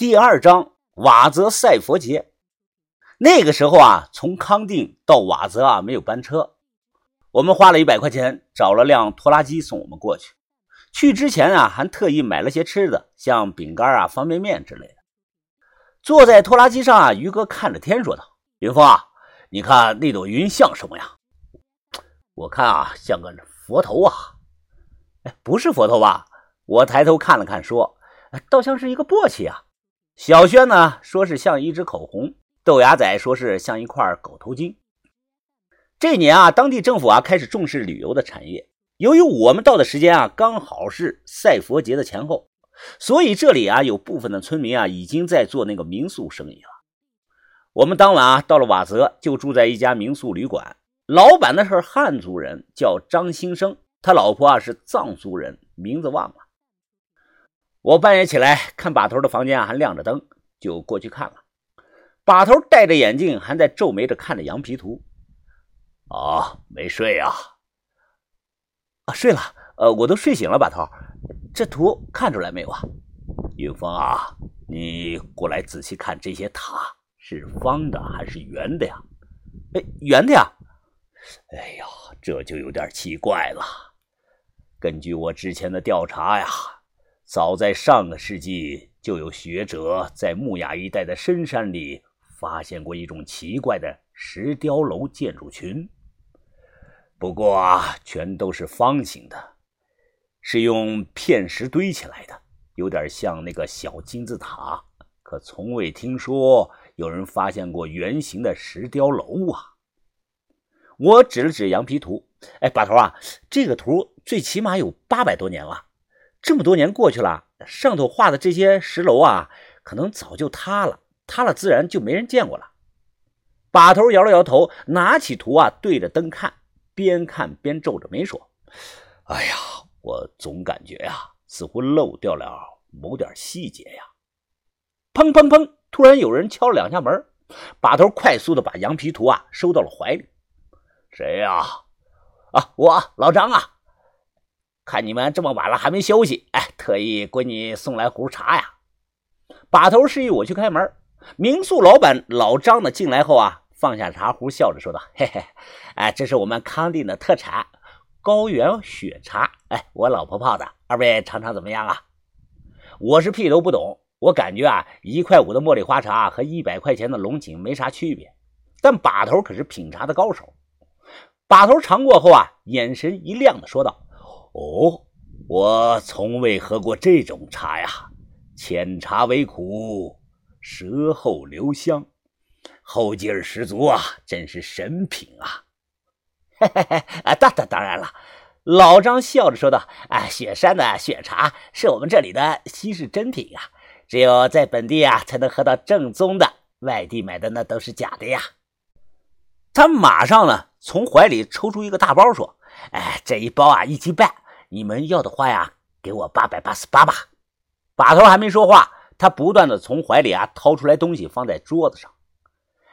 第二章瓦泽赛佛节。那个时候啊，从康定到瓦泽啊没有班车，我们花了一百块钱找了辆拖拉机送我们过去。去之前啊，还特意买了些吃的，像饼干啊、方便面之类的。坐在拖拉机上啊，于哥看着天说道：“云峰啊，你看那朵云像什么呀？”我看啊，像个佛头啊。哎，不是佛头吧？我抬头看了看，说：“倒像是一个簸箕啊。”小轩呢说是像一支口红，豆芽仔说是像一块狗头金。这年啊，当地政府啊开始重视旅游的产业。由于我们到的时间啊刚好是赛佛节的前后，所以这里啊有部分的村民啊已经在做那个民宿生意了。我们当晚啊到了瓦泽，就住在一家民宿旅馆。老板呢是汉族人，叫张兴生，他老婆啊是藏族人，名字忘了。我半夜起来看把头的房间啊还亮着灯，就过去看了。把头戴着眼镜，还在皱眉着看着羊皮图。啊，没睡啊？啊，睡了。呃，我都睡醒了。把头，这图看出来没有啊？云峰啊，你过来仔细看，这些塔是方的还是圆的呀？哎，圆的呀。哎呀，这就有点奇怪了。根据我之前的调查呀。早在上个世纪，就有学者在木雅一带的深山里发现过一种奇怪的石雕楼建筑群。不过啊，全都是方形的，是用片石堆起来的，有点像那个小金字塔。可从未听说有人发现过圆形的石雕楼啊！我指了指羊皮图，哎，把头啊，这个图最起码有八百多年了。这么多年过去了，上头画的这些石楼啊，可能早就塌了，塌了自然就没人见过了。把头摇了摇头，拿起图啊，对着灯看，边看边皱着眉说：“哎呀，我总感觉呀，似乎漏掉了某点细节呀。”砰砰砰！突然有人敲了两下门，把头快速的把羊皮图啊收到了怀里。谁呀？啊，我老张啊。看你们这么晚了还没休息，哎，特意给你送来壶茶呀。把头示意我去开门。民宿老板老张呢进来后啊，放下茶壶，笑着说道：“嘿嘿，哎，这是我们康定的特产高原雪茶，哎，我老婆泡的，二位尝尝怎么样啊？”我是屁都不懂，我感觉啊，一块五的茉莉花茶和一百块钱的龙井没啥区别。但把头可是品茶的高手。把头尝过后啊，眼神一亮的说道。哦，我从未喝过这种茶呀，浅茶微苦，舌后留香，后劲儿十足啊，真是神品啊！嘿嘿嘿，啊，当当当然了，老张笑着说道：“啊，雪山的雪茶是我们这里的稀世珍品啊，只有在本地啊才能喝到正宗的，外地买的那都是假的呀。”他马上呢从怀里抽出一个大包，说：“哎，这一包啊一斤半。”你们要的话呀，给我八百八十八吧。把头还没说话，他不断的从怀里啊掏出来东西放在桌子上。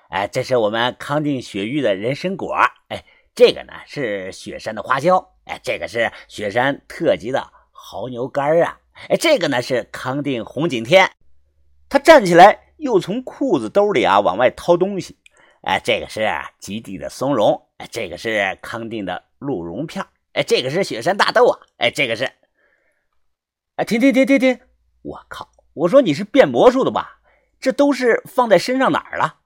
哎，这是我们康定雪域的人参果。哎，这个呢是雪山的花椒。哎，这个是雪山特级的牦牛肝啊。哎，这个呢是康定红景天。他站起来，又从裤子兜里啊往外掏东西。哎，这个是极地的松茸。哎，这个是康定的鹿茸片。哎，这个是雪山大豆啊！哎，这个是……哎，停停停停停！我靠！我说你是变魔术的吧？这都是放在身上哪儿了？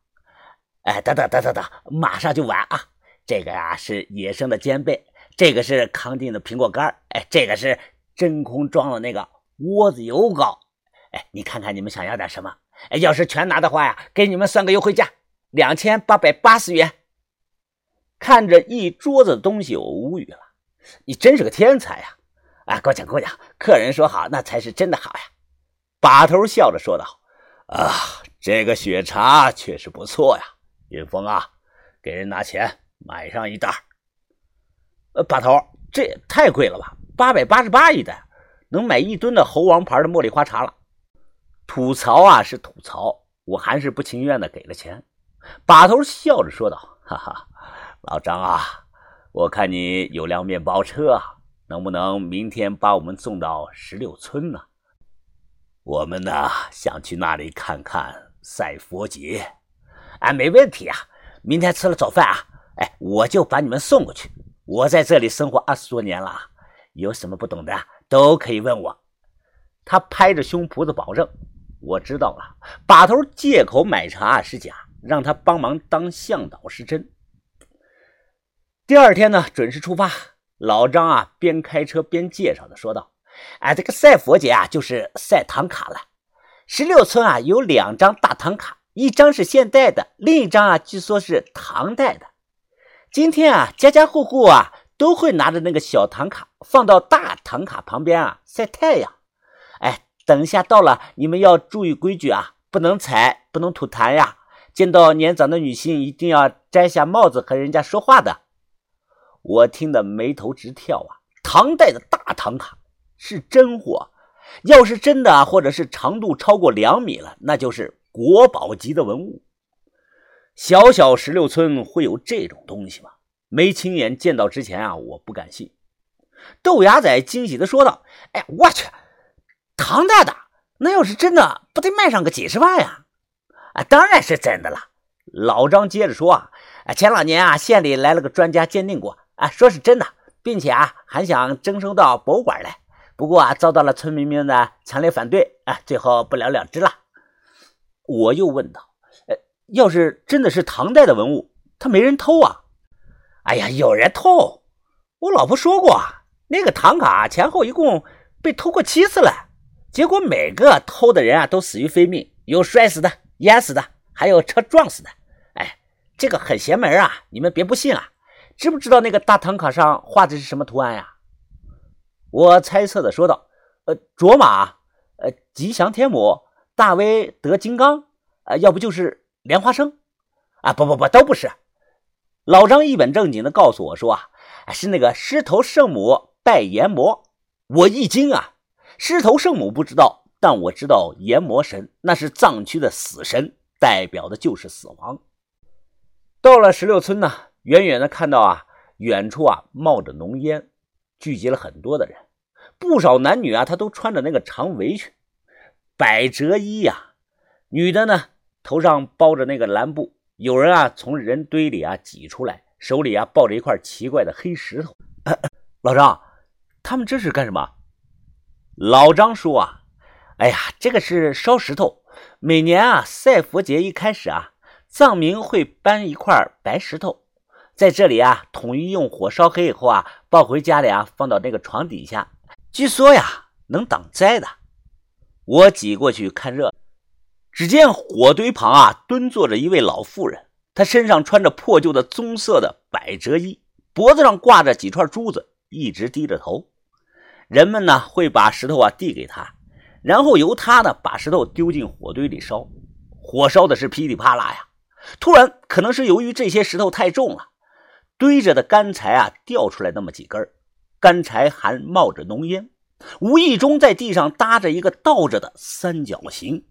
哎，等等等等等，马上就完啊！这个呀是野生的尖贝，这个是康定的苹果干哎，这个是真空装的那个窝子油膏。哎，你看看你们想要点什么？哎，要是全拿的话呀，给你们算个优惠价，两千八百八十元。看着一桌子的东西，我无语了。你真是个天才呀！啊，过奖过奖，客人说好，那才是真的好呀。把头笑着说道：“啊，这个雪茶确实不错呀。云峰啊，给人拿钱买上一袋。呃，把头，这也太贵了吧？八百八十八一袋，能买一吨的猴王牌的茉莉花茶了。吐槽啊是吐槽，我还是不情愿的给了钱。把头笑着说道：哈哈，老张啊。我看你有辆面包车，能不能明天把我们送到石榴村呢？我们呢想去那里看看赛佛节。哎，没问题啊！明天吃了早饭啊，哎，我就把你们送过去。我在这里生活二十多年了，有什么不懂的都可以问我。他拍着胸脯子保证：“我知道了。”把头借口买茶是假，让他帮忙当向导是真。第二天呢，准时出发。老张啊，边开车边介绍的说道：“哎，这个赛佛节啊，就是赛唐卡了。十六村啊，有两张大唐卡。”一张是现代的，另一张啊，据说是唐代的。今天啊，家家户户啊都会拿着那个小唐卡放到大唐卡旁边啊晒太阳。哎，等一下到了，你们要注意规矩啊，不能踩，不能吐痰呀。见到年长的女性，一定要摘下帽子和人家说话的。我听得眉头直跳啊！唐代的大唐卡是真货，要是真的，或者是长度超过两米了，那就是。国宝级的文物，小小石榴村会有这种东西吗？没亲眼见到之前啊，我不敢信。豆芽仔惊喜的说道：“哎，我去，唐代的，那要是真的，不得卖上个几十万呀？”啊，当然是真的了。老张接着说：“啊，前两年啊，县里来了个专家鉴定过，啊，说是真的，并且啊，还想征收到博物馆来，不过啊，遭到了村民们的强烈反对，啊，最后不了了之了。”我又问道：“呃，要是真的是唐代的文物，他没人偷啊？”“哎呀，有人偷！我老婆说过，那个唐卡前后一共被偷过七次了，结果每个偷的人啊都死于非命，有摔死的、淹死的，还有车撞死的。哎，这个很邪门啊！你们别不信啊！知不知道那个大唐卡上画的是什么图案呀？”我猜测的说道：“呃，卓玛，呃，吉祥天母。”大威德金刚，啊，要不就是莲花生，啊，不不不，都不是。老张一本正经的告诉我说啊，是那个狮头圣母拜阎魔。我一惊啊，狮头圣母不知道，但我知道阎魔神那是藏区的死神，代表的就是死亡。到了石榴村呢，远远的看到啊，远处啊冒着浓烟，聚集了很多的人，不少男女啊，他都穿着那个长围裙。百褶衣呀，女的呢头上包着那个蓝布，有人啊从人堆里啊挤出来，手里啊抱着一块奇怪的黑石头。老张，他们这是干什么？老张说啊，哎呀，这个是烧石头。每年啊赛佛节一开始啊，藏民会搬一块白石头，在这里啊统一用火烧黑以后啊抱回家里啊放到那个床底下，据说呀能挡灾的。我挤过去看热，只见火堆旁啊蹲坐着一位老妇人，她身上穿着破旧的棕色的百褶衣，脖子上挂着几串珠子，一直低着头。人们呢会把石头啊递给她，然后由她呢把石头丢进火堆里烧。火烧的是噼里啪啦呀！突然，可能是由于这些石头太重了，堆着的干柴啊掉出来那么几根，干柴还冒着浓烟。无意中在地上搭着一个倒着的三角形，